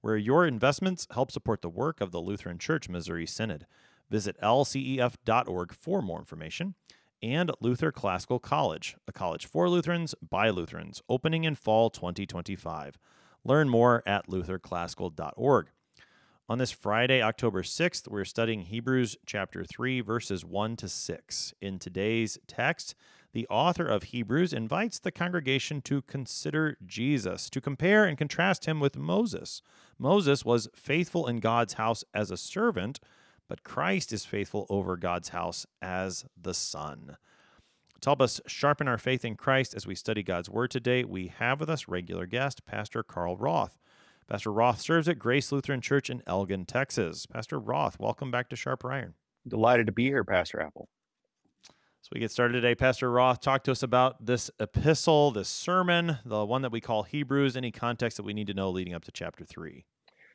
where your investments help support the work of the Lutheran Church Missouri Synod. Visit lcef.org for more information. And Luther Classical College, a college for Lutherans by Lutherans, opening in fall 2025. Learn more at lutherclassical.org. On this Friday, October 6th, we're studying Hebrews chapter 3, verses 1 to 6. In today's text, the author of Hebrews invites the congregation to consider Jesus, to compare and contrast him with Moses. Moses was faithful in God's house as a servant, but Christ is faithful over God's house as the Son. To help us sharpen our faith in Christ as we study God's Word today, we have with us regular guest, Pastor Carl Roth. Pastor Roth serves at Grace Lutheran Church in Elgin, Texas. Pastor Roth, welcome back to Sharper Iron. Delighted to be here, Pastor Appel. So we get started today. Pastor Roth, talk to us about this epistle, this sermon, the one that we call Hebrews. Any context that we need to know leading up to chapter three?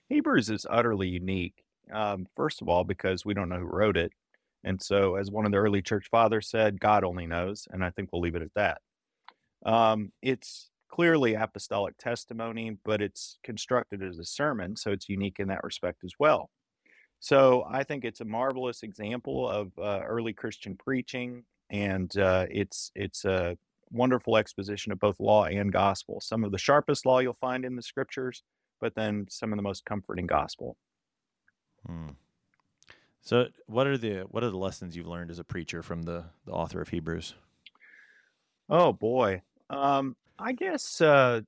Hebrews is utterly unique. Um, first of all, because we don't know who wrote it. And so, as one of the early church fathers said, God only knows. And I think we'll leave it at that. Um, it's clearly apostolic testimony, but it's constructed as a sermon. So, it's unique in that respect as well. So, I think it's a marvelous example of uh, early Christian preaching and uh, it's it's a wonderful exposition of both law and gospel. Some of the sharpest law you'll find in the scriptures, but then some of the most comforting gospel. Hmm. So, what are the what are the lessons you've learned as a preacher from the the author of Hebrews? Oh boy, um, I guess uh,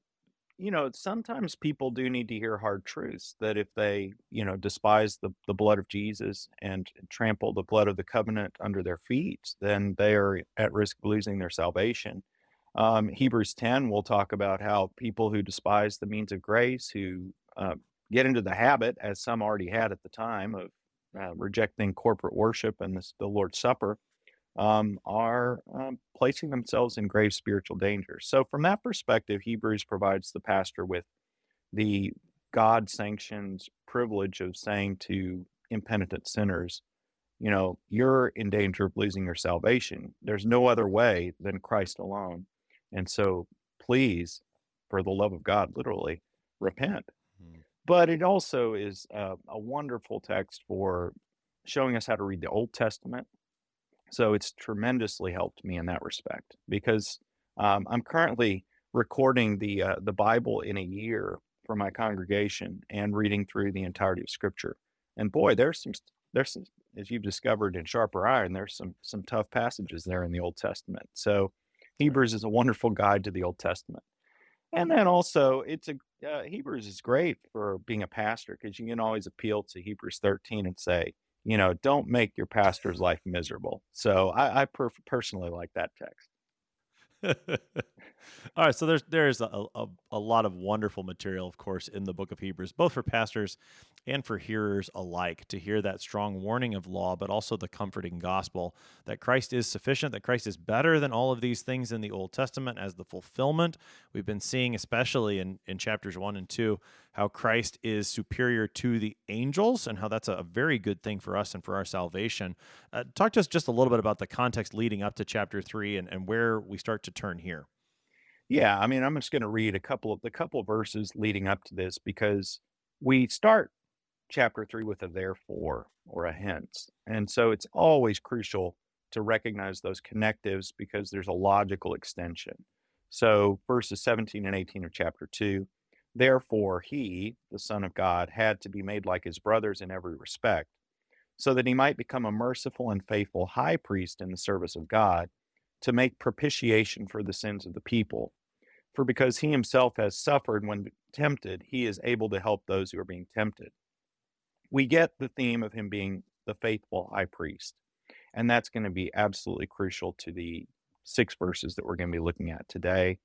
you know, sometimes people do need to hear hard truths that if they, you know, despise the, the blood of Jesus and trample the blood of the covenant under their feet, then they are at risk of losing their salvation. Um, Hebrews 10 will talk about how people who despise the means of grace, who uh, get into the habit, as some already had at the time, of uh, rejecting corporate worship and the Lord's Supper, um, are um, placing themselves in grave spiritual danger. So, from that perspective, Hebrews provides the pastor with the God sanctioned privilege of saying to impenitent sinners, you know, you're in danger of losing your salvation. There's no other way than Christ alone. And so, please, for the love of God, literally, repent. Mm-hmm. But it also is a wonderful text for showing us how to read the Old Testament so it's tremendously helped me in that respect because um, I'm currently recording the uh, the Bible in a year for my congregation and reading through the entirety of Scripture. And boy, there's some there's some, as you've discovered in Sharper Iron, there's some some tough passages there in the Old Testament. So Hebrews is a wonderful guide to the Old Testament. And then also, it's a uh, Hebrews is great for being a pastor because you can always appeal to Hebrews 13 and say, you know, don't make your pastor's life miserable. So I, I per- personally like that text. All right, so there's there's a, a, a, lot of wonderful material, of course, in the book of Hebrews, both for pastors and for hearers alike, to hear that strong warning of law, but also the comforting gospel that Christ is sufficient, that Christ is better than all of these things in the Old Testament as the fulfillment. We've been seeing, especially in, in chapters one and two, how Christ is superior to the angels and how that's a very good thing for us and for our salvation. Uh, talk to us just a little bit about the context leading up to chapter three and, and where we start to turn here. Yeah, I mean, I'm just going to read a couple of the couple of verses leading up to this because we start chapter three with a therefore or a hence. And so it's always crucial to recognize those connectives because there's a logical extension. So verses 17 and 18 of chapter two, therefore he, the Son of God, had to be made like his brothers in every respect, so that he might become a merciful and faithful high priest in the service of God to make propitiation for the sins of the people. For because he himself has suffered when tempted, he is able to help those who are being tempted. We get the theme of him being the faithful high priest. And that's going to be absolutely crucial to the six verses that we're going to be looking at today.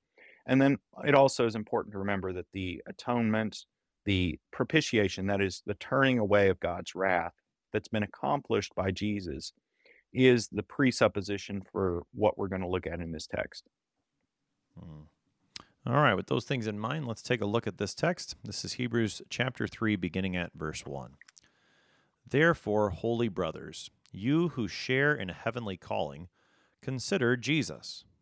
And then it also is important to remember that the atonement, the propitiation, that is the turning away of God's wrath, that's been accomplished by Jesus is the presupposition for what we're going to look at in this text. Hmm. All right, with those things in mind, let's take a look at this text. This is Hebrews chapter 3, beginning at verse 1. Therefore, holy brothers, you who share in a heavenly calling, consider Jesus,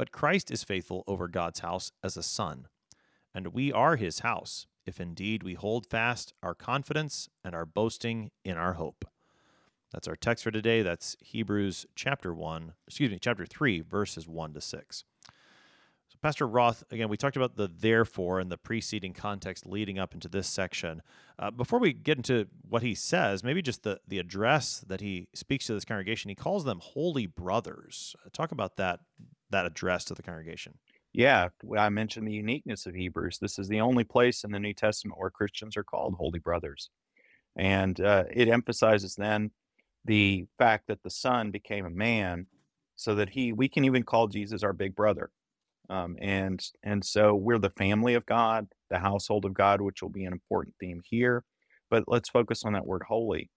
But Christ is faithful over God's house as a son. And we are his house, if indeed we hold fast our confidence and our boasting in our hope. That's our text for today. That's Hebrews chapter 1, excuse me, chapter 3, verses 1 to 6. So, Pastor Roth, again, we talked about the therefore and the preceding context leading up into this section. Uh, before we get into what he says, maybe just the, the address that he speaks to this congregation, he calls them holy brothers. Uh, talk about that, that address to the congregation. Yeah, I mentioned the uniqueness of Hebrews. This is the only place in the New Testament where Christians are called holy brothers. And uh, it emphasizes then the fact that the son became a man so that he we can even call jesus our big brother um, and and so we're the family of god the household of god which will be an important theme here but let's focus on that word holy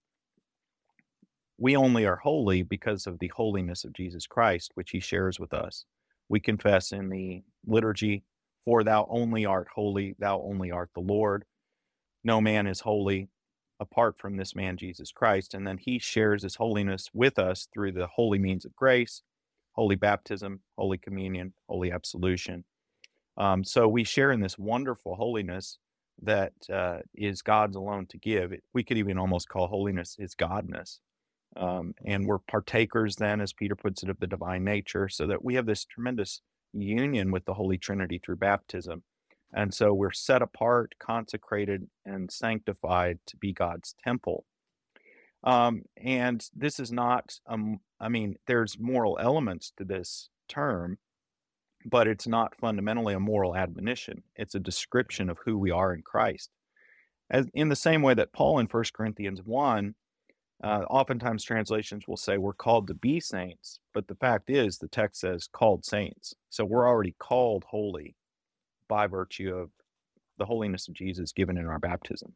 we only are holy because of the holiness of jesus christ which he shares with us we confess in the liturgy for thou only art holy thou only art the lord no man is holy apart from this man, Jesus Christ. And then he shares his holiness with us through the holy means of grace, holy baptism, holy communion, holy absolution. Um, so we share in this wonderful holiness that uh, is God's alone to give. We could even almost call holiness his godness. Um, and we're partakers then, as Peter puts it, of the divine nature, so that we have this tremendous union with the Holy Trinity through baptism. And so we're set apart, consecrated, and sanctified to be God's temple. Um, and this is not, um, I mean, there's moral elements to this term, but it's not fundamentally a moral admonition. It's a description of who we are in Christ. As in the same way that Paul in 1 Corinthians 1, uh, oftentimes translations will say we're called to be saints, but the fact is the text says called saints. So we're already called holy by virtue of the holiness of Jesus given in our baptism.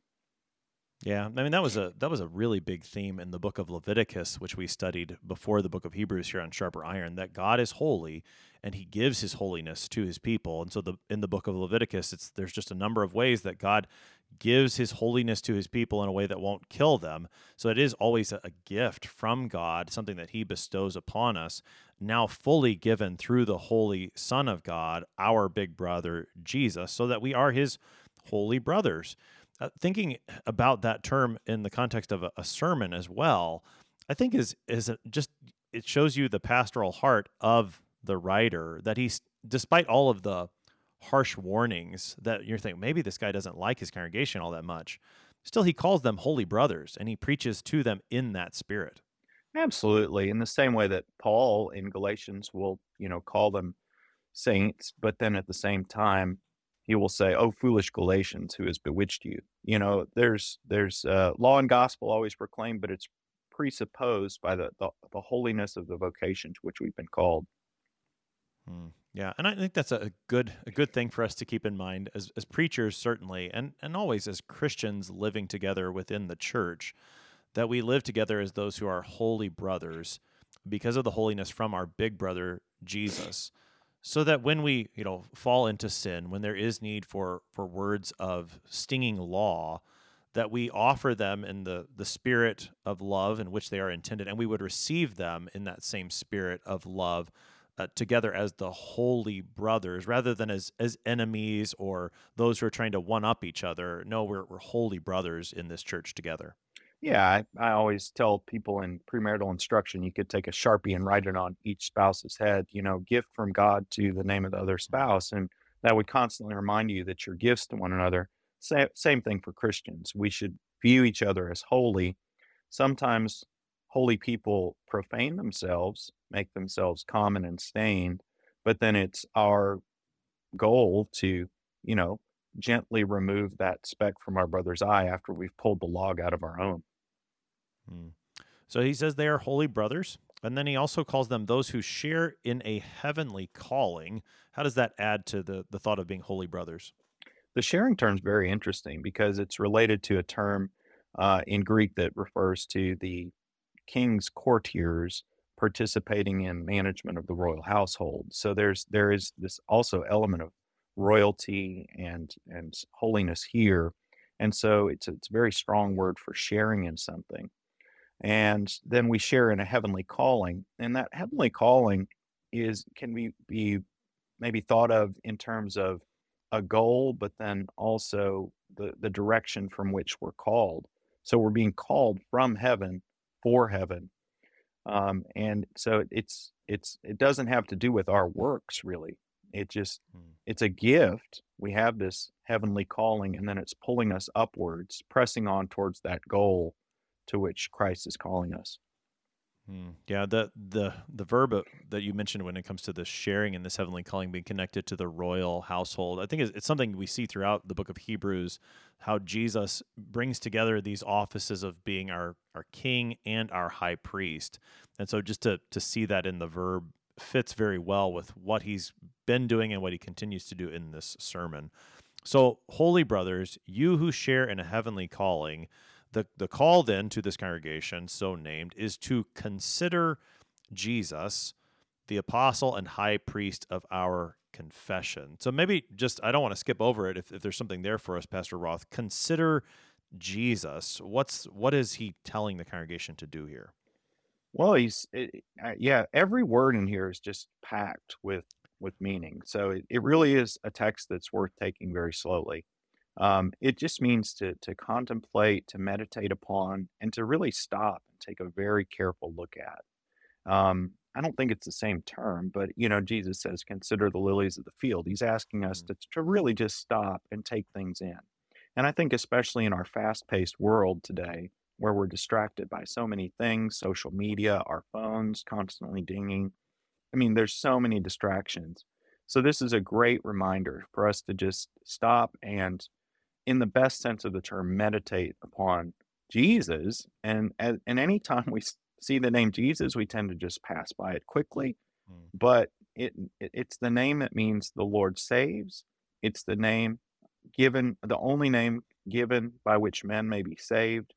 Yeah, I mean that was a that was a really big theme in the book of Leviticus, which we studied before the book of Hebrews here on Sharper Iron. That God is holy, and He gives His holiness to His people. And so, the in the book of Leviticus, it's there's just a number of ways that God gives His holiness to His people in a way that won't kill them. So it is always a, a gift from God, something that He bestows upon us, now fully given through the Holy Son of God, our big brother Jesus, so that we are His holy brothers uh, thinking about that term in the context of a, a sermon as well, I think is is just it shows you the pastoral heart of the writer that he's despite all of the harsh warnings that you're thinking maybe this guy doesn't like his congregation all that much still he calls them holy brothers and he preaches to them in that spirit. Absolutely in the same way that paul in galatians will you know call them saints but then at the same time he will say, "Oh, foolish Galatians, who has bewitched you?" You know, there's there's uh, law and gospel always proclaimed, but it's presupposed by the, the, the holiness of the vocation to which we've been called. Hmm. Yeah, and I think that's a good a good thing for us to keep in mind as as preachers, certainly, and and always as Christians living together within the church, that we live together as those who are holy brothers because of the holiness from our big brother Jesus so that when we you know fall into sin when there is need for for words of stinging law that we offer them in the the spirit of love in which they are intended and we would receive them in that same spirit of love uh, together as the holy brothers rather than as as enemies or those who are trying to one up each other. No we're, we're holy brothers in this church together yeah, I, I always tell people in premarital instruction, you could take a Sharpie and write it on each spouse's head, you know, gift from God to the name of the other mm-hmm. spouse. And that would constantly remind you that you're gifts to one another. Same, same thing for Christians. We should view each other as holy. Sometimes holy people profane themselves, make themselves common and stained, but then it's our goal to, you know, gently remove that speck from our brother's eye after we've pulled the log out of our own. Hmm. So he says they are holy brothers. And then he also calls them those who share in a heavenly calling. How does that add to the, the thought of being holy brothers? The sharing term is very interesting because it's related to a term uh, in Greek that refers to the king's courtiers participating in management of the royal household. So there's there is this also element of royalty and and holiness here, and so it's it's a very strong word for sharing in something. And then we share in a heavenly calling, and that heavenly calling is can be be maybe thought of in terms of a goal, but then also the the direction from which we're called. So we're being called from heaven for heaven um, and so it's it's it doesn't have to do with our works really it just Hmm. it's a gift we have this heavenly calling and then it's pulling us upwards pressing on towards that goal to which christ is calling us Hmm. Yeah, the the the verb uh, that you mentioned when it comes to the sharing in this heavenly calling being connected to the royal household, I think it's, it's something we see throughout the book of Hebrews, how Jesus brings together these offices of being our our king and our high priest, and so just to to see that in the verb fits very well with what he's been doing and what he continues to do in this sermon. So, holy brothers, you who share in a heavenly calling, the, the call then to this congregation, so named, is to consider Jesus, the apostle and high priest of our confession. So maybe just, I don't want to skip over it if, if there's something there for us, Pastor Roth. Consider Jesus. What's what is he telling the congregation to do here? well he's it, uh, yeah every word in here is just packed with with meaning so it, it really is a text that's worth taking very slowly um, it just means to to contemplate to meditate upon and to really stop and take a very careful look at Um, I don't think it's the same term, but you know, Jesus says, "Consider the lilies of the field." He's asking us Mm, to to really just stop and take things in. And I think especially in our fast-paced world today, where we're distracted by so many things, social media, our phones constantly dinging. I mean, there's so many distractions. So this is a great reminder for us to just stop and, in the best sense of the term, meditate upon Jesus. And and, and anytime we see the name Jesus, we tend to just pass by it quickly. mm, But it, it it's the name that means the Lord saves. It's the name given, the only name given by which men may be saved.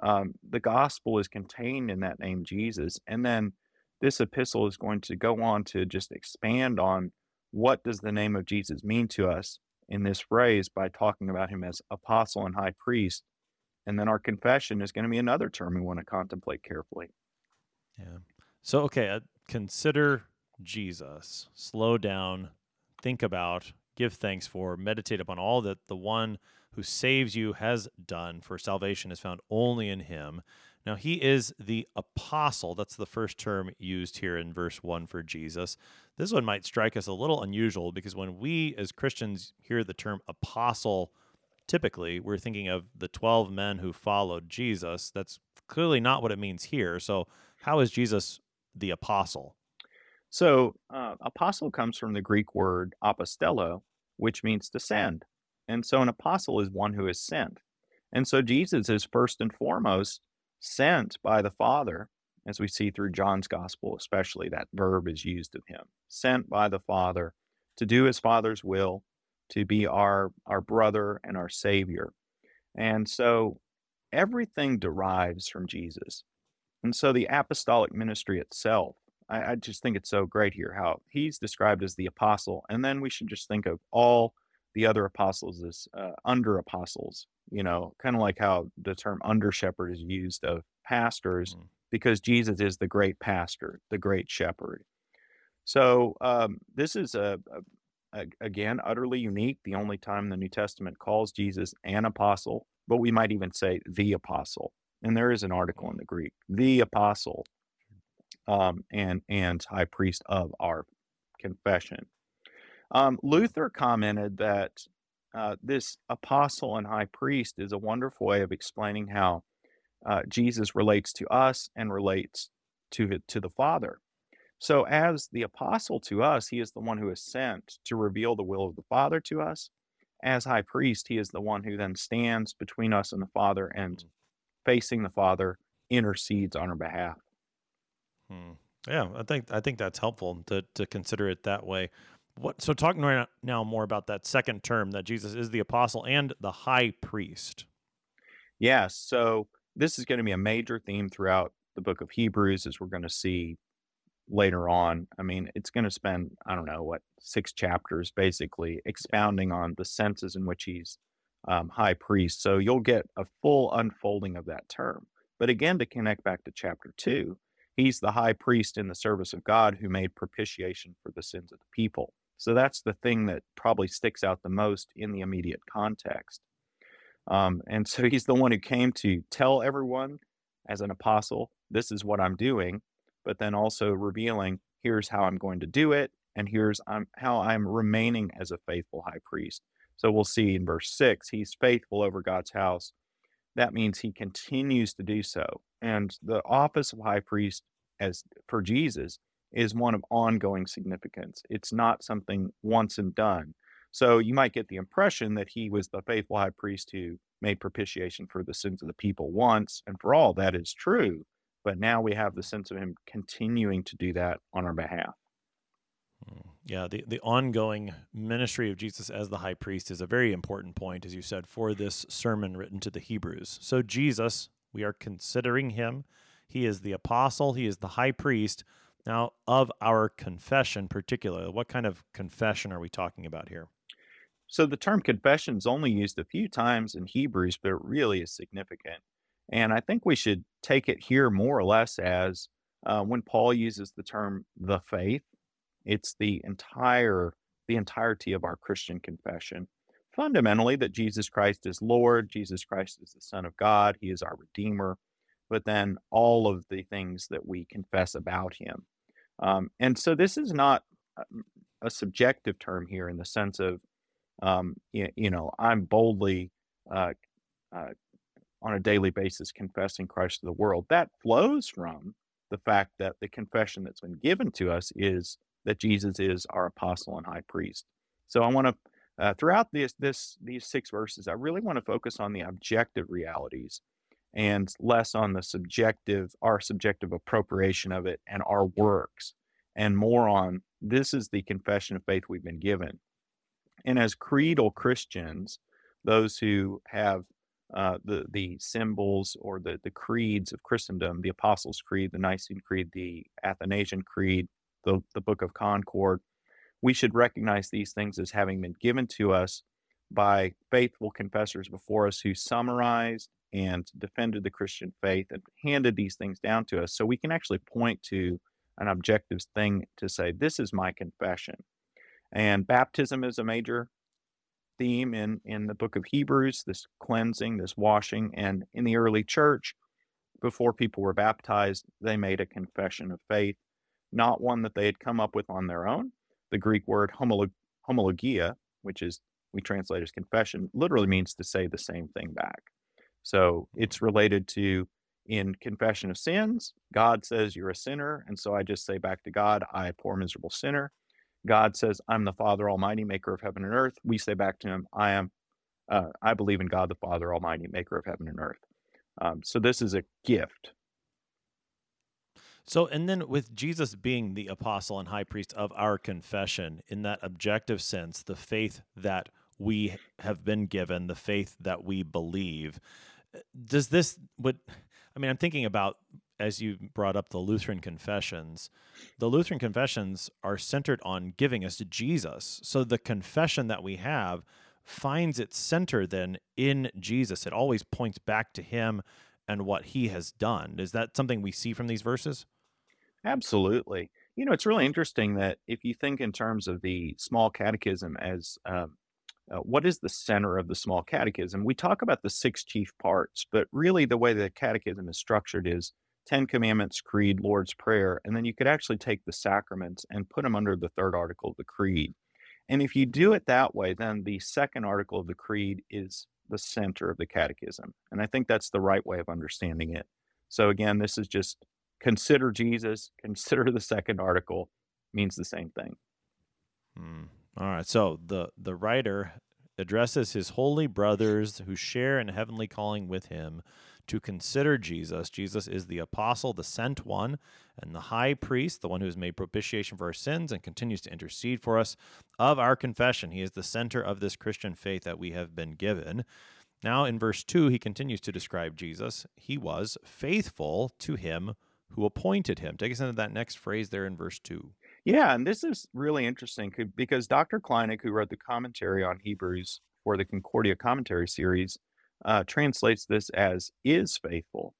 Um, the gospel is contained in that name, Jesus. And then this epistle is going to go on to just expand on what does the name of Jesus mean to us in this phrase by talking about him as apostle and high priest. And then our confession is going to be another term we want to contemplate carefully. yeah. So okay, uh, consider Jesus. Slow down, think about, give thanks for, meditate upon all that the one who saves you has done, for salvation is found only in him. Now, he is the apostle. That's the first term used here in verse 1 for Jesus. This one might strike us a little unusual because when we as Christians hear the term apostle, typically we're thinking of the 12 men who followed Jesus. That's clearly not what it means here. So, how is Jesus the apostle? So, uh, apostle comes from the Greek word apostello, which means to send. And so, an apostle is one who is sent. And so, Jesus is first and foremost sent by the Father, as we see through John's gospel, especially that verb is used of him sent by the Father to do his Father's will, to be our, our brother and our Savior. And so, everything derives from Jesus. And so, the apostolic ministry itself I, I just think it's so great here how he's described as the apostle, and then we should just think of all the other apostles as uh, under apostles. You know, kind of like how the term under shepherd is used of pastors, Mm, because Jesus is the great pastor, the great shepherd. So um, this is a, a, a again utterly unique. The only time the New Testament calls Jesus an apostle, but we might even say the apostle. And there is an article in mm, the Greek, the apostle um, and and high priest of our confession. Um, Luther commented that uh, this apostle and high priest is a wonderful way of explaining how uh, Jesus relates to us and relates to to the Father. So, as the apostle to us, he is the one who is sent to reveal the will of the Father to us. As high priest, he is the one who then stands between us and the Father and Mm. facing the Father intercedes on our behalf. Hmm. Yeah, I think I think that's helpful to to consider it that way. What so talking right now more about that second term that Jesus is the apostle and the high priest. Yes, so this is going to be a major theme throughout the book of Hebrews, as we're going to see later on. I mean, it's going to spend, I don't know, what, six chapters basically expounding on the senses in which he's um, high priest. So you'll get a full unfolding of that term. But again, to connect back to chapter two, he's the high priest in the service of God who made propitiation for the sins of the people. So that's the thing that probably sticks out the most in the immediate context. Um, and so he's the one who came to tell everyone as an apostle, this is what I'm doing, but then also revealing, here's how I'm going to do it, and here's um, how I'm remaining as a faithful high priest. So we'll see in verse six, he's faithful over God's house. That means he continues to do so. And the office of high priest, as for Jesus, is one of ongoing significance. It's not something once and done. So you might get the impression that he was the faithful high priest who made propitiation for the sins of the people once and for all. That is true. But now we have the sense of him continuing to do that on our behalf. Mm, Yeah, the, the ongoing ministry of Jesus as the high priest is a very important point, as you said, for this sermon written to the Hebrews. So, Jesus, we are considering him. He is the apostle, he is the high priest. Now, of our confession, particularly, what kind of confession are we talking about here? So the term confession is only used a few times in Hebrews, but it really is significant. And I think we should take it here more or less as uh, when Paul uses the term the faith, it's the entire the entirety of our Christian confession. Fundamentally, that Jesus Christ is Lord, Jesus Christ is the Son of God, He is our Redeemer, but then all of the things that we confess about Him. Um, and so this is not a, a subjective term here in the sense of um, you, you know, I'm boldly uh, uh, on a daily basis confessing Christ to the world. That flows from the fact that the confession that's been given to us is that Jesus is our apostle and high priest. So I want to, uh, throughout this, this, these six verses, I really want to focus on the objective realities and less on the subjective, our subjective appropriation of it and our works, and more on this is the confession of faith we've been given. And as creedal Christians, those who have uh, the the symbols or the the creeds of Christendom, the Apostles' Creed, the Nicene Creed, the Athanasian Creed, the the Book of Concord, we should recognize these things as having been given to us by faithful confessors before us who summarized and defended the Christian faith and handed these things down to us, so we can actually point to an objective thing to say, "This is my confession." And baptism is a major theme in, in the book of Hebrews, this cleansing, this washing. And in the early church, before people were baptized, they made a confession of faith, not one that they had come up with on their own. The Greek word homolog- homologia, which is we translate as confession, literally means to say the same thing back. So it's related to in confession of sins, God says you're a sinner. And so I just say back to God, I poor, miserable sinner. God says, I'm the Father Almighty, maker of heaven and earth. We say back to him, I am, uh, I believe in God the Father Almighty, maker of heaven and earth. Um, so this is a gift. So, and then with Jesus being the apostle and high priest of our confession, in that objective sense, the faith that we have been given, the faith that we believe, does this, what I mean, I'm thinking about as you brought up the Lutheran confessions, the Lutheran confessions are centered on giving us Jesus. So the confession that we have finds its center then in Jesus. It always points back to him and what he has done. Is that something we see from these verses? Absolutely. You know, it's really interesting that if you think in terms of the small catechism as um, uh, what is the center of the small catechism, we talk about the six chief parts, but really the way the catechism is structured is Ten Commandments, Creed, Lord's Prayer, and then you could actually take the sacraments and put them under the third article of the Creed. And if you do it that way, then the second article of the Creed is the center of the catechism. And I think that's the right way of understanding it. So again, this is just consider Jesus, consider the second article means the same thing. Hmm. All right. So the the writer addresses his holy brothers who share in heavenly calling with him to consider Jesus. Jesus is the apostle, the sent one, and the high priest, the one who has made propitiation for our sins and continues to intercede for us of our confession. He is the center of this Christian faith that we have been given. Now, in verse 2, he continues to describe Jesus. He was faithful to him who appointed him. Take us into that next phrase there in verse 2. Yeah, and this is really interesting because Dr. Kleinig, who wrote the commentary on Hebrews for the Concordia commentary series, uh, translates this as is faithful.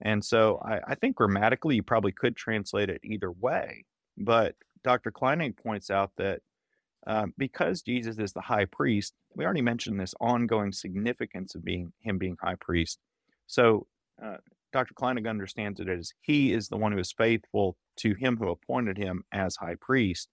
And so I, I, think grammatically you probably could translate it either way. But Dr. Kleinig points out that uh, because Jesus is the high priest, we already mentioned this ongoing significance of being him being high priest. So uh, Dr. Kleinig understands it as he is the one who is faithful to him who appointed him as high priest.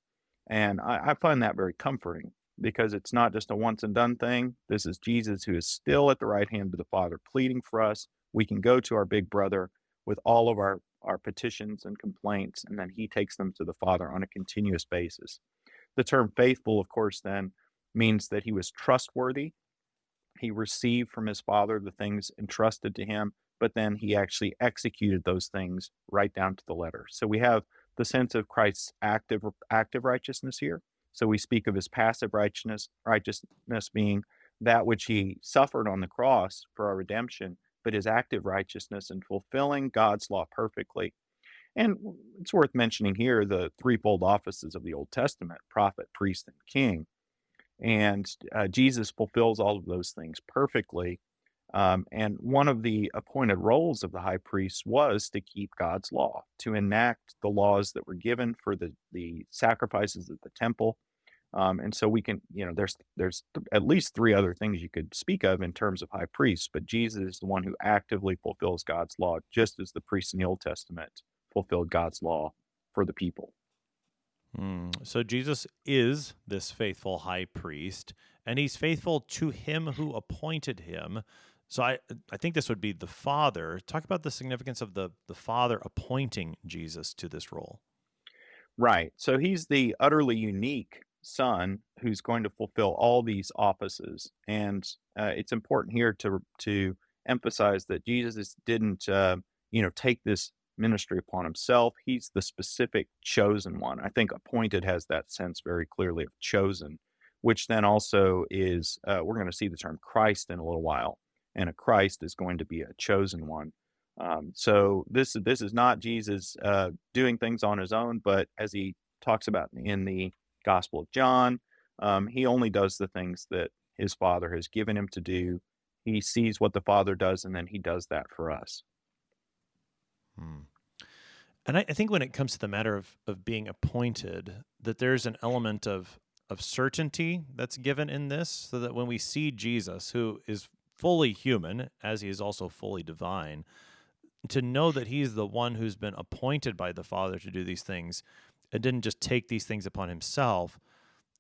And I, I find that very comforting because it's not just a once and done thing. This is Jesus who is still at the right hand of the Father pleading for us. We can go to our big brother with all of our, our petitions and complaints, and then he takes them to the Father on a continuous basis. The term faithful, of course, then means that he was trustworthy. He received from his Father the things entrusted to him, but then he actually executed those things right down to the letter. So we have the sense of Christ's active active righteousness here so we speak of his passive righteousness, righteousness being that which he suffered on the cross for our redemption, but his active righteousness in fulfilling God's law perfectly. And it's worth mentioning here the threefold offices of the Old Testament prophet, priest, and king. And uh, Jesus fulfills all of those things perfectly. Um, and one of the appointed roles of the high priest was to keep God's law, to enact the laws that were given for the, the sacrifices at the temple. Um, and so we can, you know, there's there's at least three other things you could speak of in terms of high priests, but Jesus is the one who actively fulfills God's law, just as the priests in the Old Testament fulfilled God's law for the people. Mm. So Jesus is this faithful high priest, and he's faithful to him who appointed him. So I I think this would be the Father. Talk about the significance of the the Father appointing Jesus to this role. Right. So he's the utterly unique son who's going to fulfill all these offices, and uh, it's important here to to emphasize that Jesus didn't uh, you know take this ministry upon himself. He's the specific chosen one. I think appointed has that sense very clearly of chosen, which then also is uh, we're going to see the term Christ in a little while and a Christ is going to be a chosen one. Um, so this this is not Jesus uh, doing things on his own, but as he talks about in the Gospel of John, um, he only does the things that his Father has given him to do. He sees what the Father does, and then he does that for us. Hmm. And I, I think when it comes to the matter of of being appointed, that there's an element of of certainty that's given in this, so that when we see Jesus, who is fully human, as he is also fully divine, to know that he's the one who's been appointed by the Father to do these things and didn't just take these things upon himself,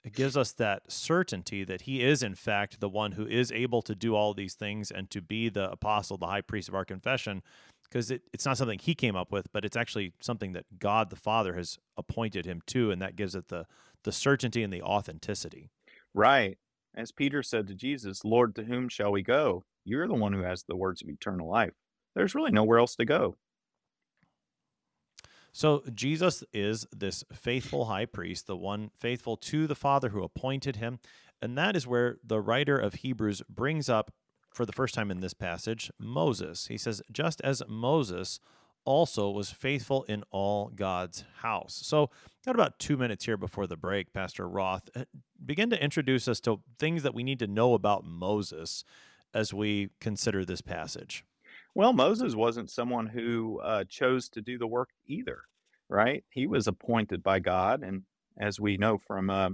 it gives us that certainty that he is, in fact, the one who is able to do all these things and to be the apostle, the high priest of our confession, because it, it's not something he came up with, but it's actually something that God the Father has appointed him to, and that gives it the the certainty and the authenticity. Right. As Peter said to Jesus, Lord, to whom shall we go? You're the one who has the words of eternal life. There's really nowhere else to go. So Jesus is this faithful high priest, the one faithful to the Father who appointed him. And that is where the writer of Hebrews brings up, for the first time in this passage, Moses. He says, just as Moses also was faithful in all God's house. So, got about two minutes here before the break, Pastor Roth. Uh, begin to introduce us to things that we need to know about Moses as we consider this passage. Well, Moses wasn't someone who uh, chose to do the work either, right? He was appointed by God. And as we know from uh,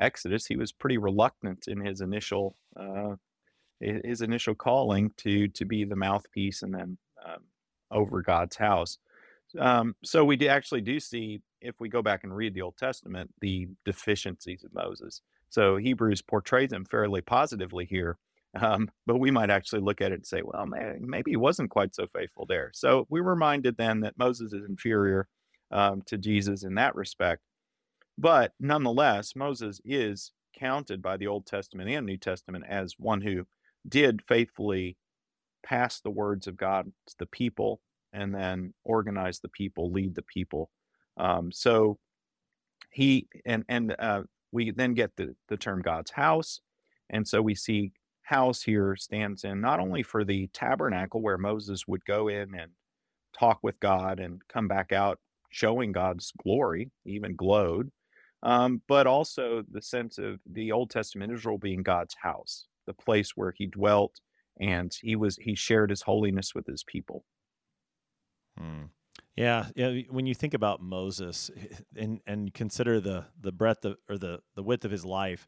Exodus, he was pretty reluctant in his initial. Uh, his initial calling to to be the mouthpiece and then um, over God's house. Um, so we do actually do see, if we go back and read the Old Testament, the deficiencies of Moses. So Hebrews portrays him fairly positively here. Um, but we might actually look at it and say, well, maybe he wasn't quite so faithful there. So we're reminded then that Moses is inferior um, to Jesus in that respect. But nonetheless, Moses is counted by the Old Testament and New Testament as one who did faithfully pass the words of God to the people and then organize the people, lead the people. Um, so he and and uh, we then get the the term God's house, and so we see house here stands in not only for the tabernacle where Moses would go in and talk with God and come back out showing God's glory, even glowed, um, but also the sense of the Old Testament Israel being God's house, the place where He dwelt and He was He shared His holiness with His people. Hmm. Yeah, yeah. When you think about Moses and and consider the the breadth of, or the the width of his life,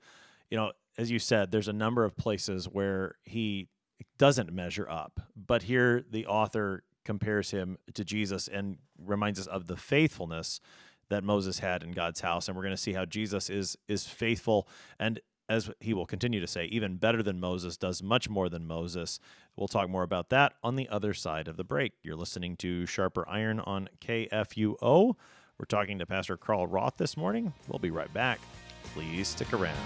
you know, as you said, there's a number of places where he doesn't measure up. But here, the author compares him to Jesus and reminds us of the faithfulness that Moses had in God's house, and we're going to see how Jesus is is faithful and as he will continue to say, even better than Moses, does much more than Moses. We'll talk more about that on the other side of the break. You're listening to Sharper Iron on KFUO. We're talking to Pastor Carl Roth this morning. We'll be right back. Please stick around.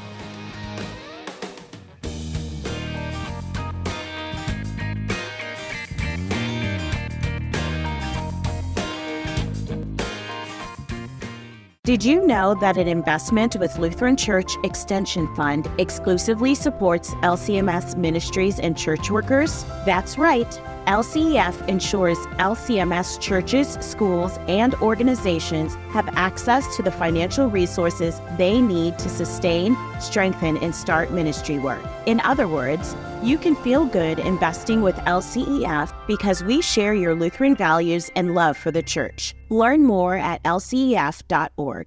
Did you know that an investment with Lutheran Church Extension Fund exclusively supports LCMS ministries and church workers? That's right. LCEF ensures LCMS churches, schools, and organizations have access to the financial resources they need to sustain, strengthen, and start ministry work. In other words, you can feel good investing with LCEF because we share your Lutheran values and love for the church. Learn more at lcef.org.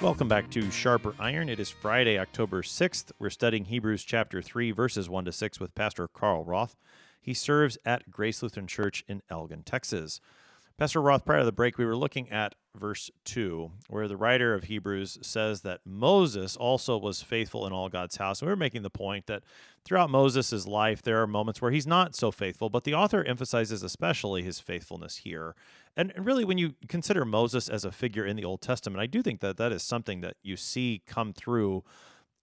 Welcome back to Sharper Iron. It is Friday, October 6th. We're studying Hebrews chapter 3, verses 1 to 6 with Pastor Carl Roth. He serves at Grace Lutheran Church in Elgin, Texas. Pastor Roth, prior to the break, we were looking at verse 2, where the writer of Hebrews says that Moses also was faithful in all God's house. And we were making the point that throughout Moses' life, there are moments where he's not so faithful, but the author emphasizes especially his faithfulness here. And, really, when you consider Moses as a figure in the Old Testament, I do think that that is something that you see come through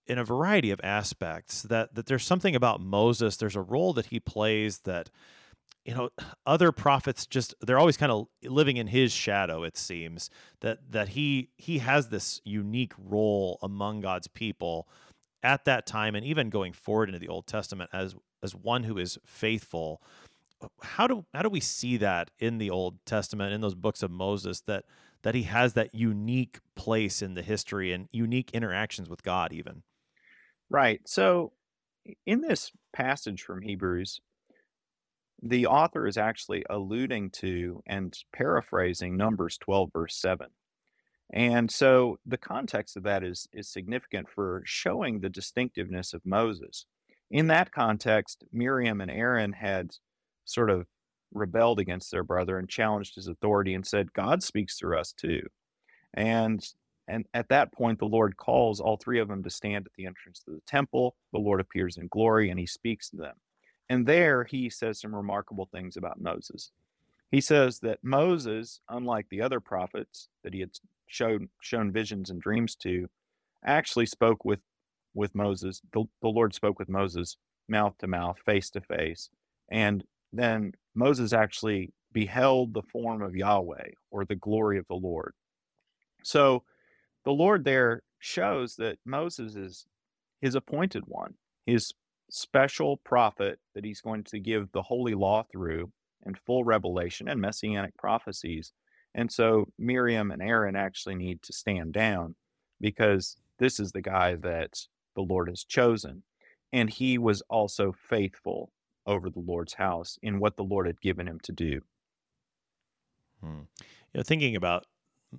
in a variety of aspects. That that there's something about Moses. There's a role that he plays that you know other prophets just they're always kind of living in his shadow it seems that that he he has this unique role among God's people at that time and even going forward into the Old Testament as as one who is faithful. How do how do we see that in the Old Testament in those books of Moses that that he has that unique place in the history and unique interactions with God even? Right. So in this passage from Hebrews the author is actually alluding to and paraphrasing Numbers 12 verse 7 and so the context of that is is significant for showing the distinctiveness of Moses in that context Miriam and Aaron had sort of rebelled against their brother and challenged his authority and said, God speaks through us too. And and at that point, the Lord calls all three of them to stand at the entrance to the temple. The Lord appears in glory and he speaks to them. And there he says some remarkable things about Moses. He says that Moses, unlike the other prophets that he had shown shown visions and dreams to, actually spoke with with Moses. The, the Lord spoke with Moses mouth to mouth, face to face, and then Moses actually beheld the form of Yahweh or the glory of the Lord. So the Lord there shows that Moses is his appointed one, his special prophet that he's going to give the holy law through and full revelation and messianic prophecies. And so Miriam and Aaron actually need to stand down because this is the guy that the Lord has chosen. and he was also faithful over the Lord's house in what the Lord had given him to do. Hmm. You know, thinking about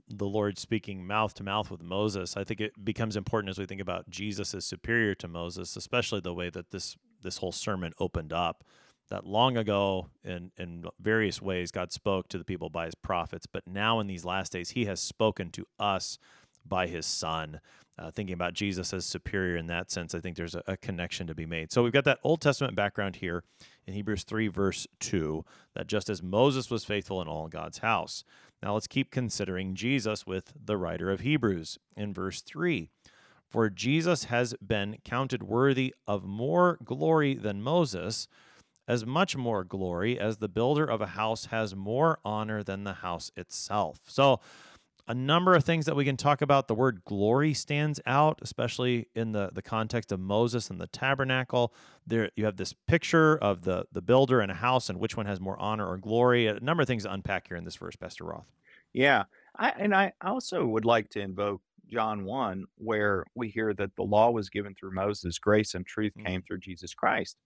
the Lord speaking mouth to mouth with Moses, I think it becomes important as we think about Jesus as superior to Moses, especially the way that this this whole sermon opened up. That long ago, in in various ways, God spoke to the people by His prophets, but now in these last days, He has spoken to us by His Son. Uh, thinking about Jesus as superior in that sense, I think there's a, a connection to be made. So we've got that Old Testament background here in Hebrews 3, verse 2, that just as Moses was faithful in all God's house. Now let's keep considering Jesus with the writer of Hebrews in verse 3. For Jesus has been counted worthy of more glory than Moses, as much more glory as the builder of a house has more honor than the house itself. So, a number of things that we can talk about. The word glory stands out, especially in the, the context of Moses and the tabernacle. There you have this picture of the, the builder and a house and which one has more honor or glory. A number of things to unpack here in this verse, Pastor Roth. Yeah. I, and I also would like to invoke John 1, where we hear that the law was given through Moses, grace and truth Mm. came through Jesus Christ.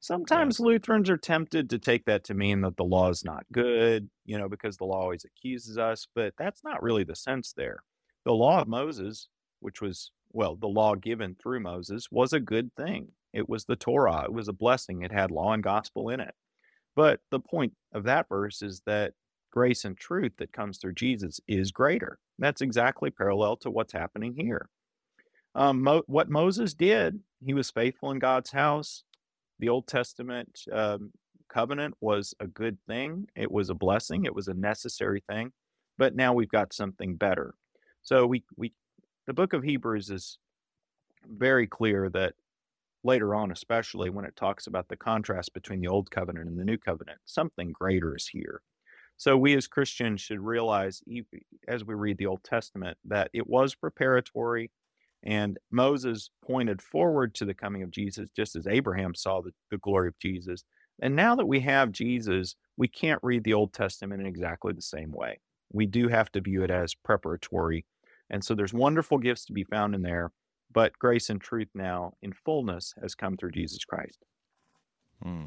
Sometimes Lutherans are tempted to take that to mean that the law is not good, you know, because the law always accuses us, but that's not really the sense there. The law of Moses, which was, well, the law given through Moses, was a good thing. It was the Torah, it was a blessing, it had law and gospel in it. But the point of that verse is that grace and truth that comes through Jesus is greater. That's exactly parallel to what's happening here. Um, Mo- what Moses did, he was faithful in God's house. The Old Testament um, covenant was a good thing, it was a blessing, it was a necessary thing. But now we've got something better. So we, we the book of Hebrews is very clear that later on, especially when it talks about the contrast between the old covenant and the new covenant, something greater is here. So we as Christians should realize, as we read the Old Testament, that it was preparatory, and Moses pointed forward to the coming of Jesus, just as Abraham saw the, the glory of Jesus. And now that we have Jesus, we can't read the Old Testament in exactly the same way. We do have to view it as preparatory. And so there's wonderful gifts to be found in there, but grace and truth now in fullness has come through Jesus Christ. Hmm.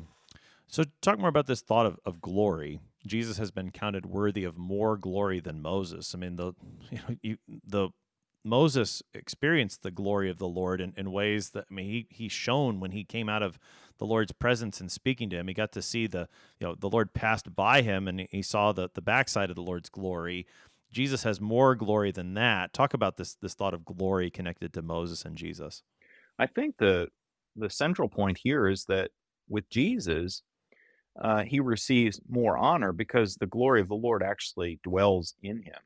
So, talk more about this thought of, of glory. Jesus has been counted worthy of more glory than Moses. I mean, the you know, you, the Moses experienced the glory of the Lord in, in ways that I mean, he he shone when he came out of the Lord's presence and speaking to him. He got to see the you know the Lord passed by him and he saw the the backside of the Lord's glory. Jesus has more glory than that. Talk about this this thought of glory connected to Moses and Jesus. I think the the central point here is that with Jesus, uh, he receives more honor because the glory of the Lord actually dwells in him.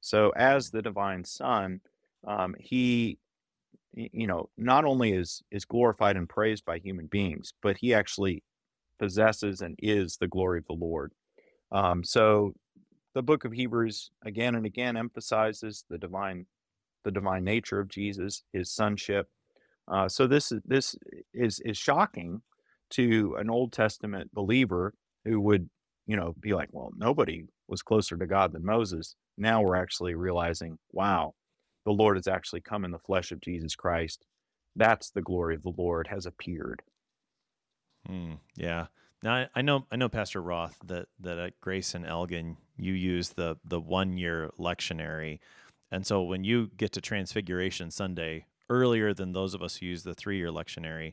So, as the divine Son, um, he, you know, not only is is glorified and praised by human beings, but he actually possesses and is the glory of the Lord. Um, so, the book of Hebrews again and again emphasizes the divine, the divine nature of Jesus, his sonship. Uh, so this is this is is shocking to an Old Testament believer who would, you know, be like, well, nobody was closer to God than Moses. Now we're actually realizing, wow, the Lord has actually come in the flesh of Jesus Christ. That's the glory of the Lord has appeared. Hmm, yeah. Now I, I know I know Pastor Roth that that at Grace and Elgin you use the the one year lectionary, and so when you get to Transfiguration Sunday earlier than those of us who use the three year lectionary,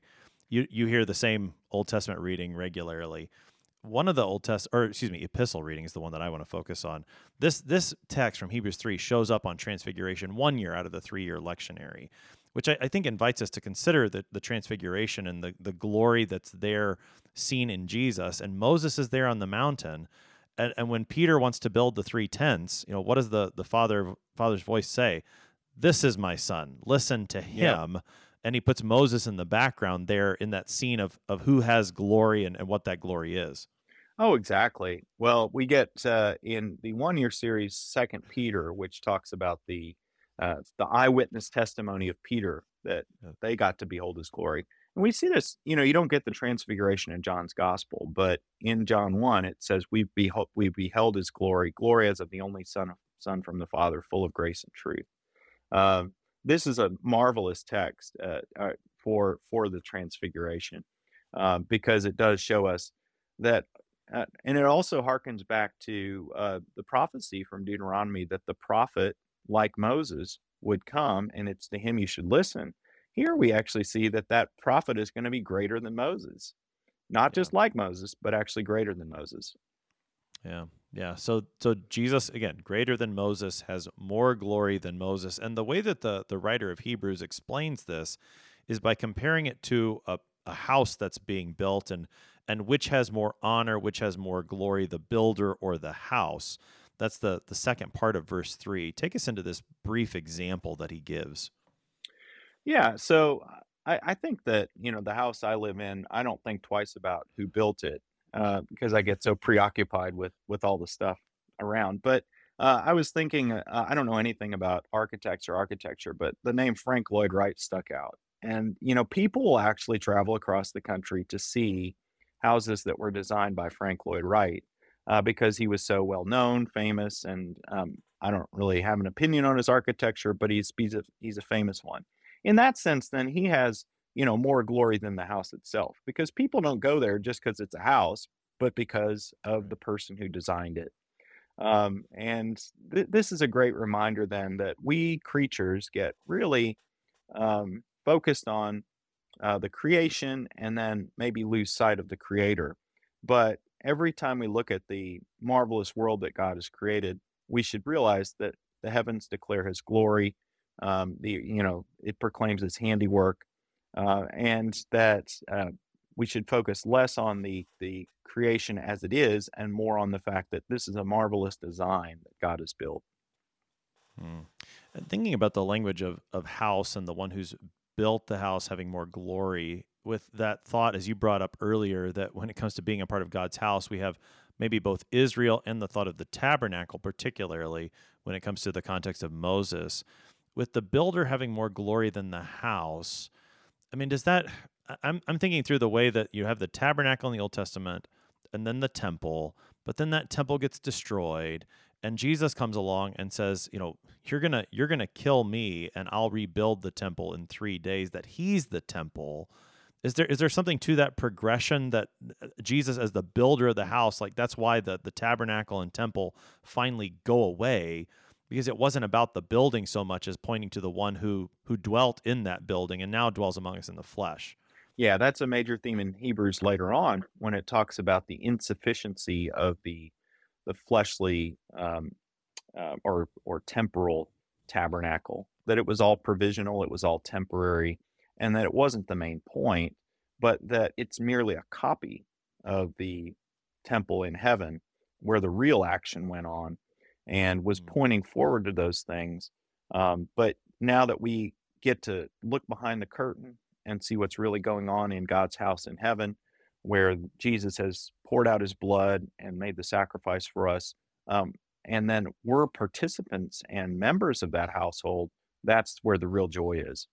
you you hear the same Old Testament reading regularly. One of the Old Test or excuse me epistle reading is the one that I want to focus on. This this text from Hebrews three shows up on Transfiguration one year out of the three year lectionary which I, I think invites us to consider the, the transfiguration and the, the glory that's there seen in Jesus. And Moses is there on the mountain. And, and when Peter wants to build the three tents, you know, what does the, the father father's voice say? This is my son. Listen to Yep. him. And he puts Moses in the background there in that scene of, of who has glory and, and what that glory is. Oh, exactly. Well, we get uh, in the one year series, Second Peter, which talks about the uh, the eyewitness testimony of Peter that they got to behold his glory. And we see this, you know, you don't get the transfiguration in John's gospel, but in John 1, it says, we beheld, we beheld his glory, glory as of the only son, son from the Father, full of grace and truth. Um, this is a marvelous text uh, uh, for for the transfiguration, uh, because it does show us that, uh, and it also harkens back to uh, the prophecy from Deuteronomy that the prophet, like Moses, would come, and it's to him you should listen. Here we actually see that that prophet is going to be greater than Moses, not Yeah. just like Moses, but actually greater than Moses. Yeah. Yeah. So so Jesus again, greater than Moses, has more glory than Moses. And the way that the the writer of Hebrews explains this is by comparing it to a, a house that's being built and and which has more honor, which has more glory, the builder or the house. That's the the second part of verse three. Take us into this brief example that he gives. Yeah, so I, I think that, you know, the house I live in, I don't think twice about who built it uh, because I get so preoccupied with with all the stuff around. But uh, I was thinking, uh, I don't know anything about architects or architecture, but the name Frank Lloyd Wright stuck out. And, you know, people will actually travel across the country to see houses that were designed by Frank Lloyd Wright uh, because he was so well known, famous, and um, I don't really have an opinion on his architecture, but he's he's a, he's a famous one in that sense, then he has, you know, more glory than the house itself because people don't go there just because it's a house, but because of the person who designed it. Um, and th- this is a great reminder then that we creatures get really um, focused on uh, the creation and then maybe lose sight of the creator. But every time we look at the marvelous world that God has created, we should realize that the heavens declare his glory um, the you know it proclaims his handiwork, uh, and that uh, we should focus less on the the creation as it is, and more on the fact that this is a marvelous design that God has built. Hmm. And thinking about the language of of house and the one who's built the house having more glory with that thought as you brought up earlier that when it comes to being a part of God's house we have maybe both Israel and the thought of the tabernacle particularly when it comes to the context of Moses. With the builder having more glory than the house I mean does that I'm I'm thinking through the way that you have the tabernacle in the Old Testament and then the temple but then that temple gets destroyed and Jesus comes along and says, you know, you're going to you're going to kill me and I'll rebuild the temple in 3 days that he's the temple. Is there is there something to that progression that uh, Jesus as the builder of the house like that's why the the tabernacle and temple finally go away because it wasn't about the building so much as pointing to the one who who dwelt in that building and now dwells among us in the flesh. Yeah, that's a major theme in Hebrews later on when it talks about the insufficiency of the the fleshly um, uh, or or temporal tabernacle. That it was all provisional, it was all temporary, and that it wasn't the main point, but that it's merely a copy of the temple in heaven where the real action went on, and was Mm. pointing forward to those things. Um, but now that we get to look behind the curtain and see what's really going on in God's house in heaven, where Jesus has poured out his blood and made the sacrifice for us. Um, and then we're participants and members of that household. That's where the real joy is.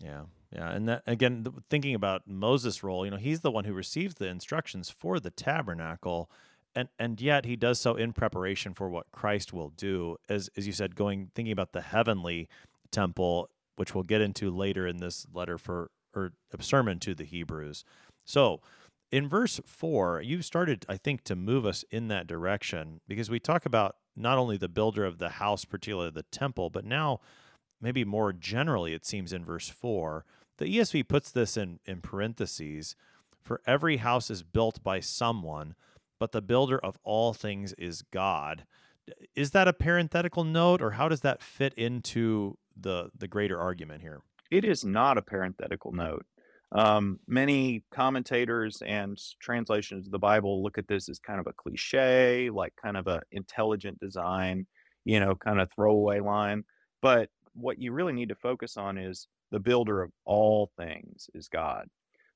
Yeah. Yeah, and that again th- thinking about Moses' role, you know, he's the one who receives the instructions for the tabernacle and and yet he does so in preparation for what Christ will do as as you said going thinking about the heavenly temple which we'll get into later in this letter for or sermon to the Hebrews. So, in verse 4, you started I think to move us in that direction because we talk about not only the builder of the house particularly the temple, but now maybe more generally it seems in verse 4 the esv puts this in, in parentheses for every house is built by someone but the builder of all things is god is that a parenthetical note or how does that fit into the the greater argument here It is not a parenthetical note. Um, many commentators and translations of the Bible look at this as kind of a cliche, like kind of a intelligent design, you know, kind of throwaway line. But what you really need to focus on is the builder of all things is God.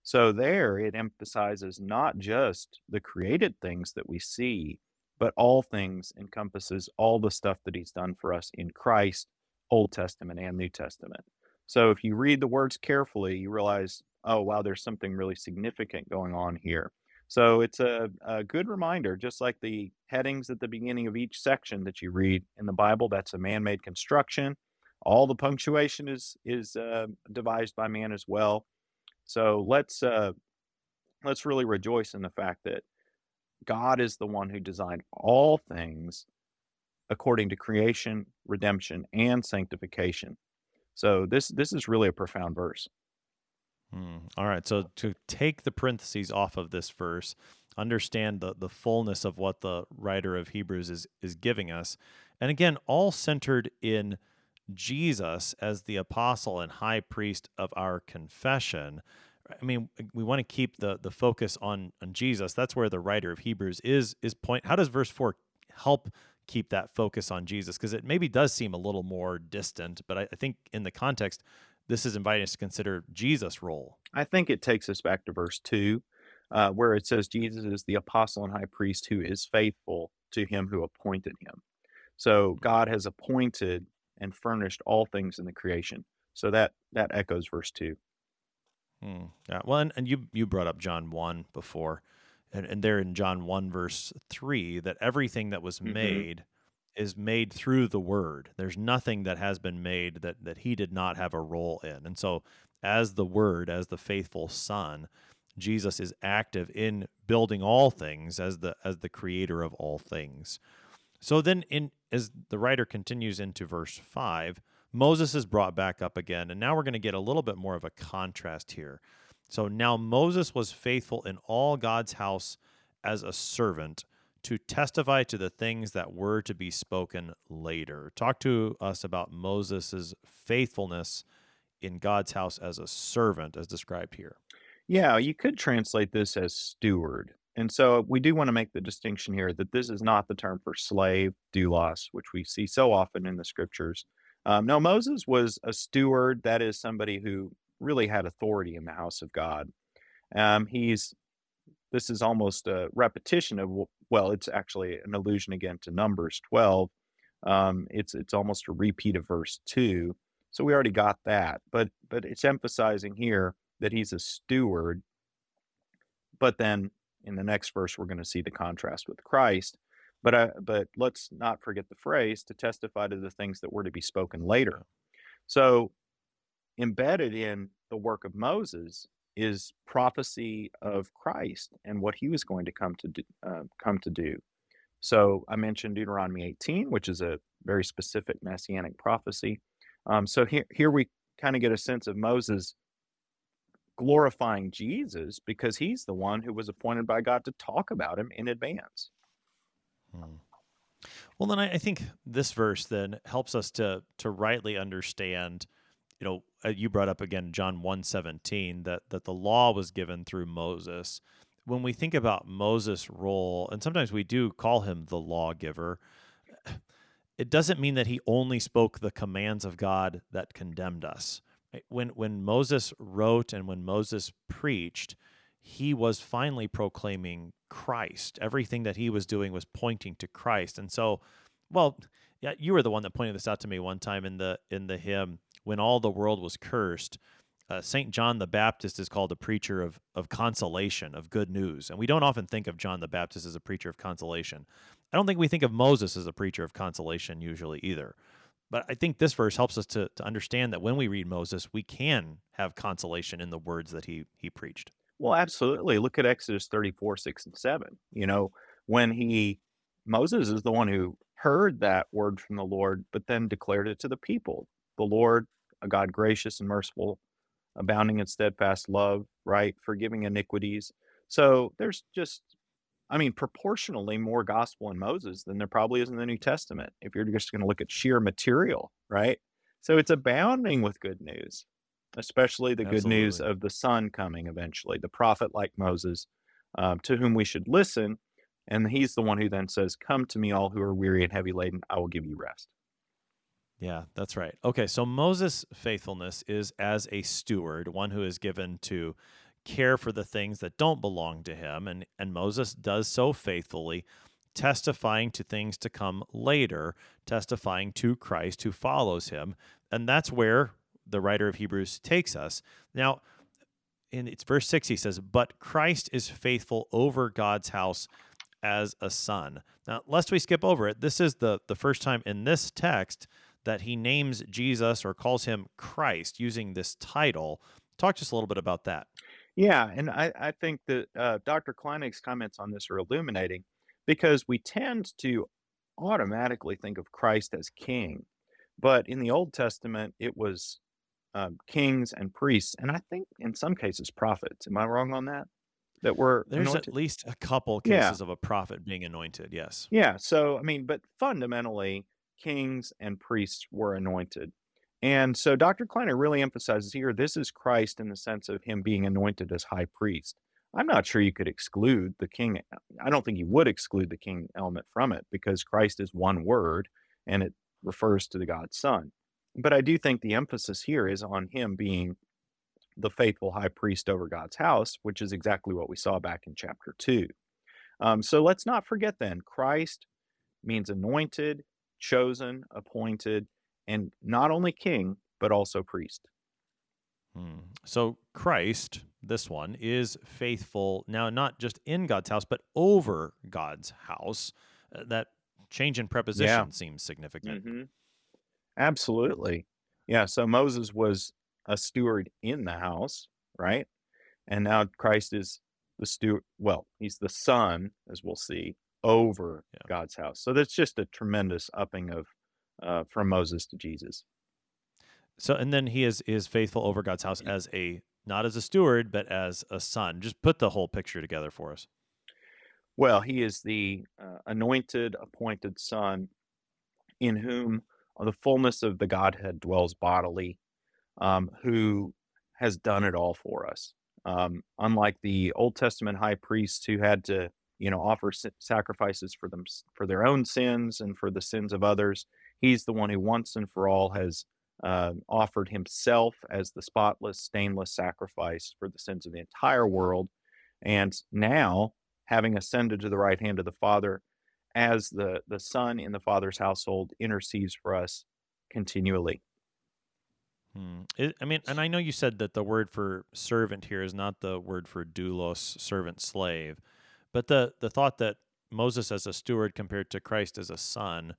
So there it emphasizes not just the created things that we see, but all things encompasses all the stuff that he's done for us in Christ, Old Testament and New Testament. So if you read the words carefully, you realize, oh, wow, there's something really significant going on here. So it's a, a good reminder, just like the headings at the beginning of each section that you read in the Bible, that's a man made construction. all the punctuation is is uh, devised by man as well. So let's uh, let's really rejoice in the fact that God is the one who designed all things according to creation, redemption, and sanctification. So this this is really a profound verse. Hmm. All right. So to take the parentheses off of this verse, understand the the fullness of what the writer of Hebrews is is giving us, and again, all centered in Jesus as the apostle and high priest of our confession. I mean, we want to keep the the focus on on Jesus. That's where the writer of Hebrews is is point. How does verse four help keep that focus on Jesus? Because it maybe does seem a little more distant, but I, I think in the context, this is inviting us to consider Jesus' role. I think it takes us back to verse two, uh, where it says Jesus is the apostle and high priest who is faithful to him who appointed him. So God has appointed and furnished all things in the creation. So that that echoes verse two. Hmm. Yeah. Well, and, and you you brought up John one before, and, and there in John one verse three that everything that was Mhm. made is made through the Word. There's nothing that has been made that that He did not have a role in, and so as the Word, as the faithful Son, Jesus is active in building all things as the as the Creator of all things. So then, in as the writer continues into verse five, Moses is brought back up again, and now we're going to get a little bit more of a contrast here. So now Moses was faithful in all God's house as a servant to testify to the things that were to be spoken later. Talk to us about Moses' faithfulness in God's house as a servant, as described here. Yeah, you could translate this as steward. And so we do want to make the distinction here that this is not the term for slave, doulos, which we see so often in the scriptures. Um, no, Moses was a steward. That is somebody who really had authority in the house of God. Um, he's this is almost a repetition of well, it's actually an allusion again to Numbers 12. Um, it's it's almost a repeat of verse two. So we already got that, but but it's emphasizing here that he's a steward. But then in the next verse, we're going to see the contrast with Christ. But I, but let's not forget the phrase to testify to the things that were to be spoken later. So embedded in the work of Moses is prophecy of Christ and what he was going to come to do, uh, come to do. So I mentioned Deuteronomy 18, which is a very specific messianic prophecy. Um, so here here we kind of get a sense of Moses glorifying Jesus because he's the one who was appointed by God to talk about him in advance. Hmm. Well, then I, I think this verse then helps us to to rightly understand. You know, uh, you brought up again John one seventeen that that the law was given through Moses. When we think about Moses' role, and sometimes we do call him the lawgiver, it doesn't mean that he only spoke the commands of God that condemned us. When when Moses wrote and when Moses preached, he was finally proclaiming Christ. Everything that he was doing was pointing to Christ. And so, well, yeah, you were the one that pointed this out to me one time in the in the hymn when all the world was cursed. Uh, Saint John the Baptist is called a preacher of of consolation, of good news, and we don't often think of John the Baptist as a preacher of consolation. I don't think we think of Moses as a preacher of consolation usually either. But I think this verse helps us to, to understand that when we read Moses, we can have consolation in the words that he he preached. Well, absolutely. Look at Exodus 34, 6 and 7. You know, when he, Moses is the one who heard that word from the Lord, but then declared it to the people. The Lord, a God gracious and merciful, abounding in steadfast love, right? Forgiving iniquities. So there's just, I mean, proportionally more gospel in Moses than there probably is in the New Testament, if you're just going to look at sheer material, right? So it's abounding with good news especially the good news of the Son coming eventually, the prophet like Moses, um, to whom we should listen. And he's the one who then says, Come to me, all who are weary and heavy laden, I will give you rest. Yeah, that's right. Okay, so Moses' faithfulness is as a steward, one who is given to care for the things that don't belong to him, and and Moses does so faithfully, testifying to things to come later, testifying to Christ who follows him, and that's where the writer of Hebrews takes us. Now, in it's verse 6 he says, "But Christ is faithful over God's house as a son." Now, lest we skip over it, this is the the first time in this text that he names Jesus or calls him Christ using this title. Talk to us a little bit about that. Yeah, and I, I think that uh, Dr. Kleinig's comments on this are illuminating because we tend to automatically think of Christ as king. But in the Old Testament, it was um, kings and priests, and I think in some cases prophets. Am I wrong on that? That were There's anointed? at least a couple Yeah. cases of a prophet being anointed. Yes. Yeah, so I mean, but fundamentally, kings and priests were anointed. And so Dr. Kleinig really emphasizes here this is Christ in the sense of him being anointed as high priest. I'm not sure you could exclude the king. I don't think you would exclude the king element from it because Christ is one word and it refers to the God's Son. But I do think the emphasis here is on him being the faithful high priest over God's house, which is exactly what we saw back in chapter 2. Um, so let's not forget then, Christ means anointed, chosen, appointed, and not only king, but also priest. Hmm. So Christ, this one, is faithful now, not just in God's house, but over God's house. Uh, that change in preposition seems significant. hmm Absolutely. Yeah. So Moses was a steward in the house, right? And now Christ is the steward. Well, he's the son, as we'll see, over Yeah. God's house. So that's just a tremendous upping of uh, from Moses to Jesus. So, and then he is is faithful over God's house as a not as a steward, but as a son. Just put the whole picture together for us. Well, he is the uh, anointed, appointed Son in whom the fullness of the Godhead dwells bodily, um, who has done it all for us. Um, unlike the Old Testament high priests who had to, you know, offer sacrifices for them for their own sins and for the sins of others, he's the one who once and for all has uh, offered himself as the spotless, stainless sacrifice for the sins of the entire world. And now having ascended to the right hand of the Father, as the, the Son in the Father's household intercedes for us continually. Hmm. I mean, and I know you said that the word for servant here is not the word for doulos, servant, slave, but the the thought that Moses as a steward compared to Christ as a son,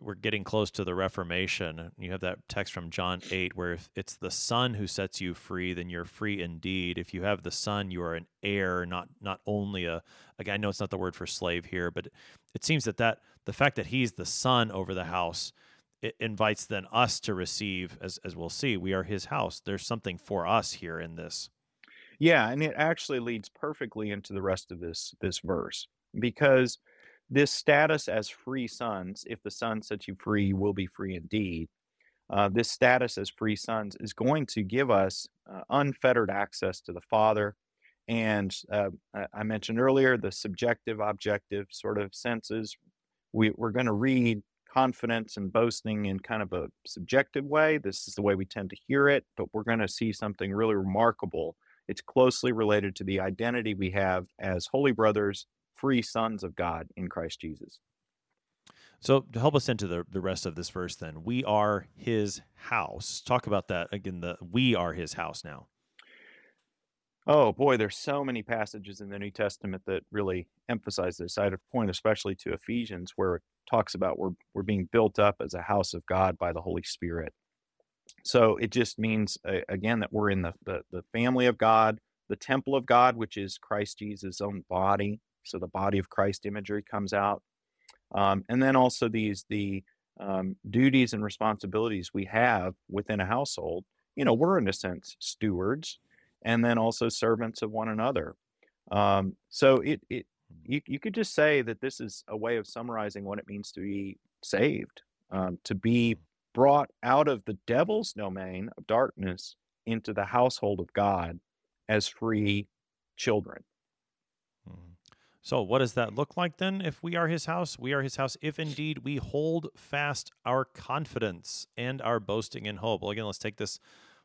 we're getting close to the Reformation. You have that text from John eight where if it's the Son who sets you free, then you're free indeed. If you have the Son, you are an heir, not not only a. Again, I know it's not the word for slave here, but it seems that that the fact that he's the Son over the house it invites then us to receive as as we'll see we are his house there's something for us here in this Yeah, and it actually leads perfectly into the rest of this this verse because this status as free sons, if the son sets you free, you will be free indeed. Uh, this status as free sons is going to give us uh, unfettered access to the Father. And uh, I mentioned earlier the subjective, objective sort of senses. We, we're going to read confidence and boasting in kind of a subjective way. This is the way we tend to hear it, but we're going to see something really remarkable it's closely related to the identity we have as holy brothers, free sons of God in Christ Jesus. so to help us into the, the rest of this verse then we are his house talk about that again the we are his house now Oh boy, there's so many passages in the New Testament that really emphasize this. I'd point especially to Ephesians, where it talks about we're we're being built up as a house of God by the Holy Spirit. So it just means uh, again that we're in the, the the family of God, the temple of God, which is Christ Jesus' own body. So the body of Christ imagery comes out, um, and then also these the um, duties and responsibilities we have within a household. You know, we're in a sense stewards and then also servants of one another. Um, so it, it you, you could just say that this is a way of summarizing what it means to be saved, um, to be brought out of the devil's domain of darkness into the household of God as free children. Mhm. so what does that look like then? If we are his house we are his house if indeed we hold fast our confidence and our boasting in hope. Well again let's take this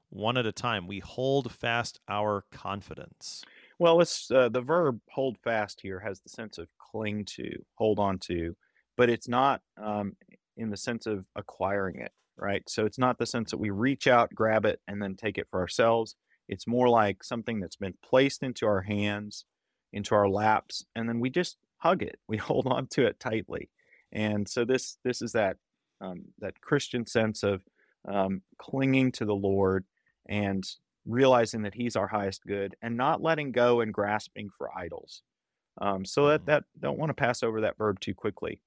one at a time. We hold fast our confidence. Well, it's uh, the verb hold fast here has the sense of cling to, hold on to, but it's not um, in the sense of acquiring it, right? So it's not the sense that we reach out, grab it, and then take it for ourselves. It's more like something that's been placed into our hands, into our laps, and then we just hug it. We hold on to it tightly. And so this this is that um, that Christian sense of um, clinging to the Lord and realizing that He's our highest good, and not letting go and grasping for idols. Um, so that Mhm. that don't want to pass over that verb too quickly.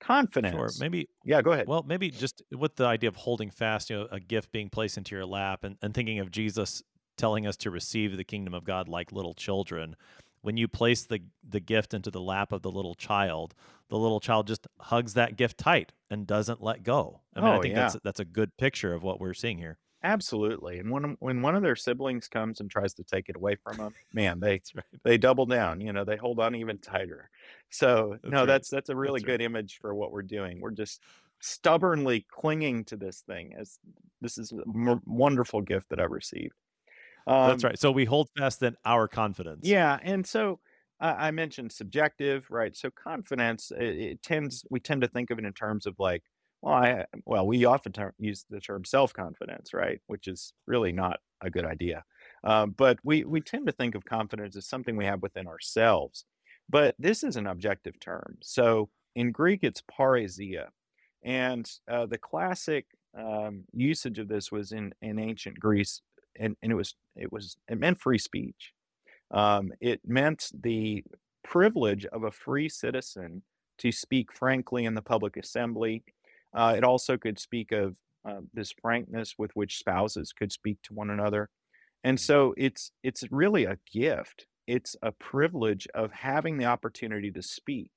Confidence. Sure. Maybe yeah, go ahead. Well, maybe just with the idea of holding fast, you know, a gift being placed into your lap and, and thinking of Jesus telling us to receive the kingdom of God like little children. When you place the, the gift into the lap of the little child, the little child just hugs that gift tight and doesn't let go. I mean, I Oh, think yeah. that's that's a good picture of what we're seeing here. Absolutely. And when when one of their siblings comes and tries to take it away from them, man, they right. they double down. You know, they hold on even tighter. So That's no, right. that's that's a really That's right. good image for what we're doing. We're just stubbornly clinging to this thing as this is a m- wonderful gift that I've received. That's Um, right. So we hold fast in our confidence. Yeah, and so I I mentioned subjective, right? So confidence, it, it tends we tend to think of it in terms of like, well, I well, we often ter- use the term self confidence, right? Which is really not a good idea. Um, but we we tend to think of confidence as something we have within ourselves. But this is an objective term. So in Greek, it's parrhesia, and uh, the classic um, usage of this was in in ancient Greece, and, and it was it was it meant free speech. Um, it meant the privilege of a free citizen to speak frankly in the public assembly. Uh, it also could speak of uh, this frankness with which spouses could speak to one another. And so it's it's really a gift. It's a privilege of having the opportunity to speak.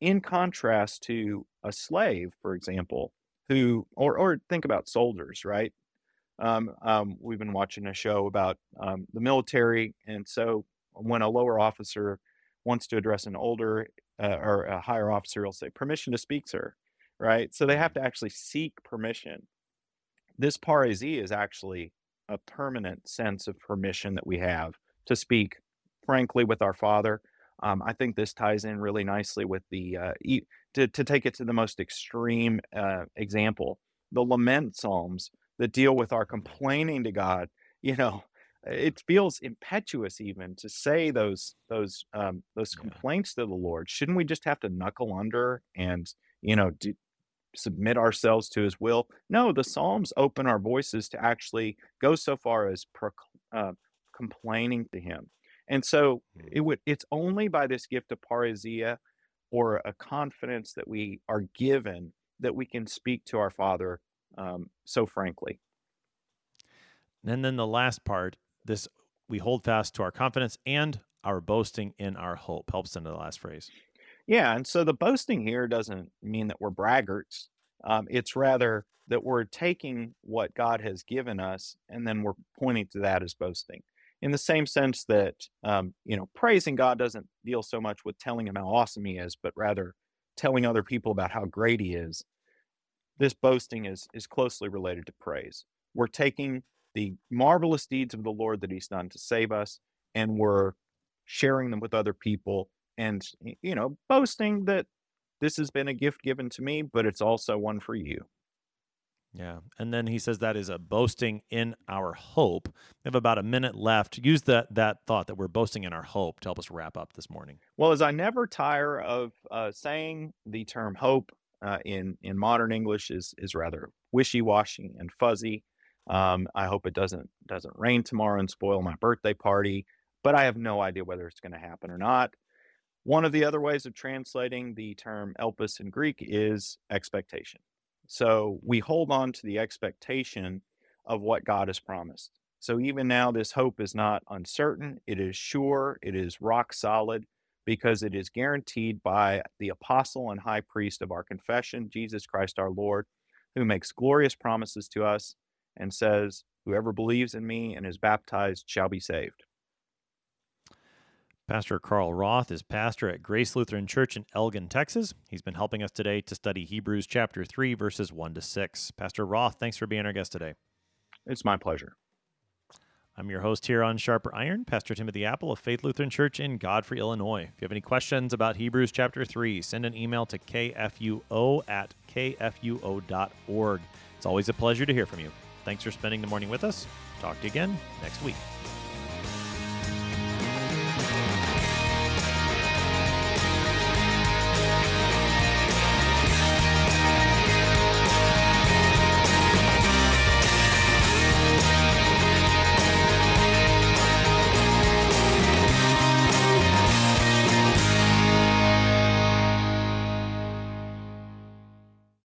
In contrast to a slave, for example, who or or think about soldiers, right? Um, um, we've been watching a show about um, the military, and so when a lower officer wants to address an older uh, or a higher officer, he'll say, "Permission to speak, sir." Right? So they have to actually seek permission. This parrhesia is actually a permanent sense of permission that we have to speak frankly with our Father. Um, I think this ties in really nicely with the uh, e- to to take it to the most extreme uh, example, the lament psalms that deal with our complaining to God. You know, it feels impetuous even to say those those um, those Yeah. complaints to the Lord. Shouldn't we just have to knuckle under and you know do, submit ourselves to His will? No, the Psalms open our voices to actually go so far as uh, complaining to Him. And so it would it's only by this gift of parrhesia or a confidence that we are given that we can speak to our Father um, so frankly. And then the last part, this we hold fast to our confidence and our boasting in our hope. Helps into the last phrase. Yeah, and so the boasting here doesn't mean that we're braggarts. Um, it's rather that we're taking what God has given us and then we're pointing to that as boasting. In the same sense that, um, you know, praising God doesn't deal so much with telling him how awesome he is, but rather telling other people about how great he is. This boasting is is closely related to praise. We're taking the marvelous deeds of the Lord that he's done to save us and we're sharing them with other people and you know boasting that this has been a gift given to me but it's also one for you Yeah. And then he says that is a boasting in our hope. We have about a minute left. Use that that thought that we're boasting in our hope to help us wrap up this morning. well as i never tire of uh, saying the term hope uh, in in modern english is is rather wishy-washy and fuzzy um, i hope it doesn't doesn't rain tomorrow and spoil my birthday party but i have no idea whether it's going to happen or not one of the other ways of translating the term elpis in greek is expectation. So we hold on to the expectation of what god has promised. So even now this hope is not uncertain. It is sure. It is rock solid because it is guaranteed by the apostle and high priest of our confession, Jesus Christ our Lord, who makes glorious promises to us and says, Whoever believes in me and is baptized shall be saved. Pastor Carl Roth is pastor at Grace Lutheran Church in Elgin, Texas. He's been helping us today to study Hebrews chapter 3, verses 1 to 6. Pastor Roth, thanks for being our guest today. It's my pleasure. I'm your host here on Sharper Iron, Pastor Timothy Appel of Faith Lutheran Church in Godfrey, Illinois. If you have any questions about Hebrews chapter 3, send an email to kfuo at kfuo.org. It's always a pleasure to hear from you. Thanks for spending the morning with us. Talk to you again next week.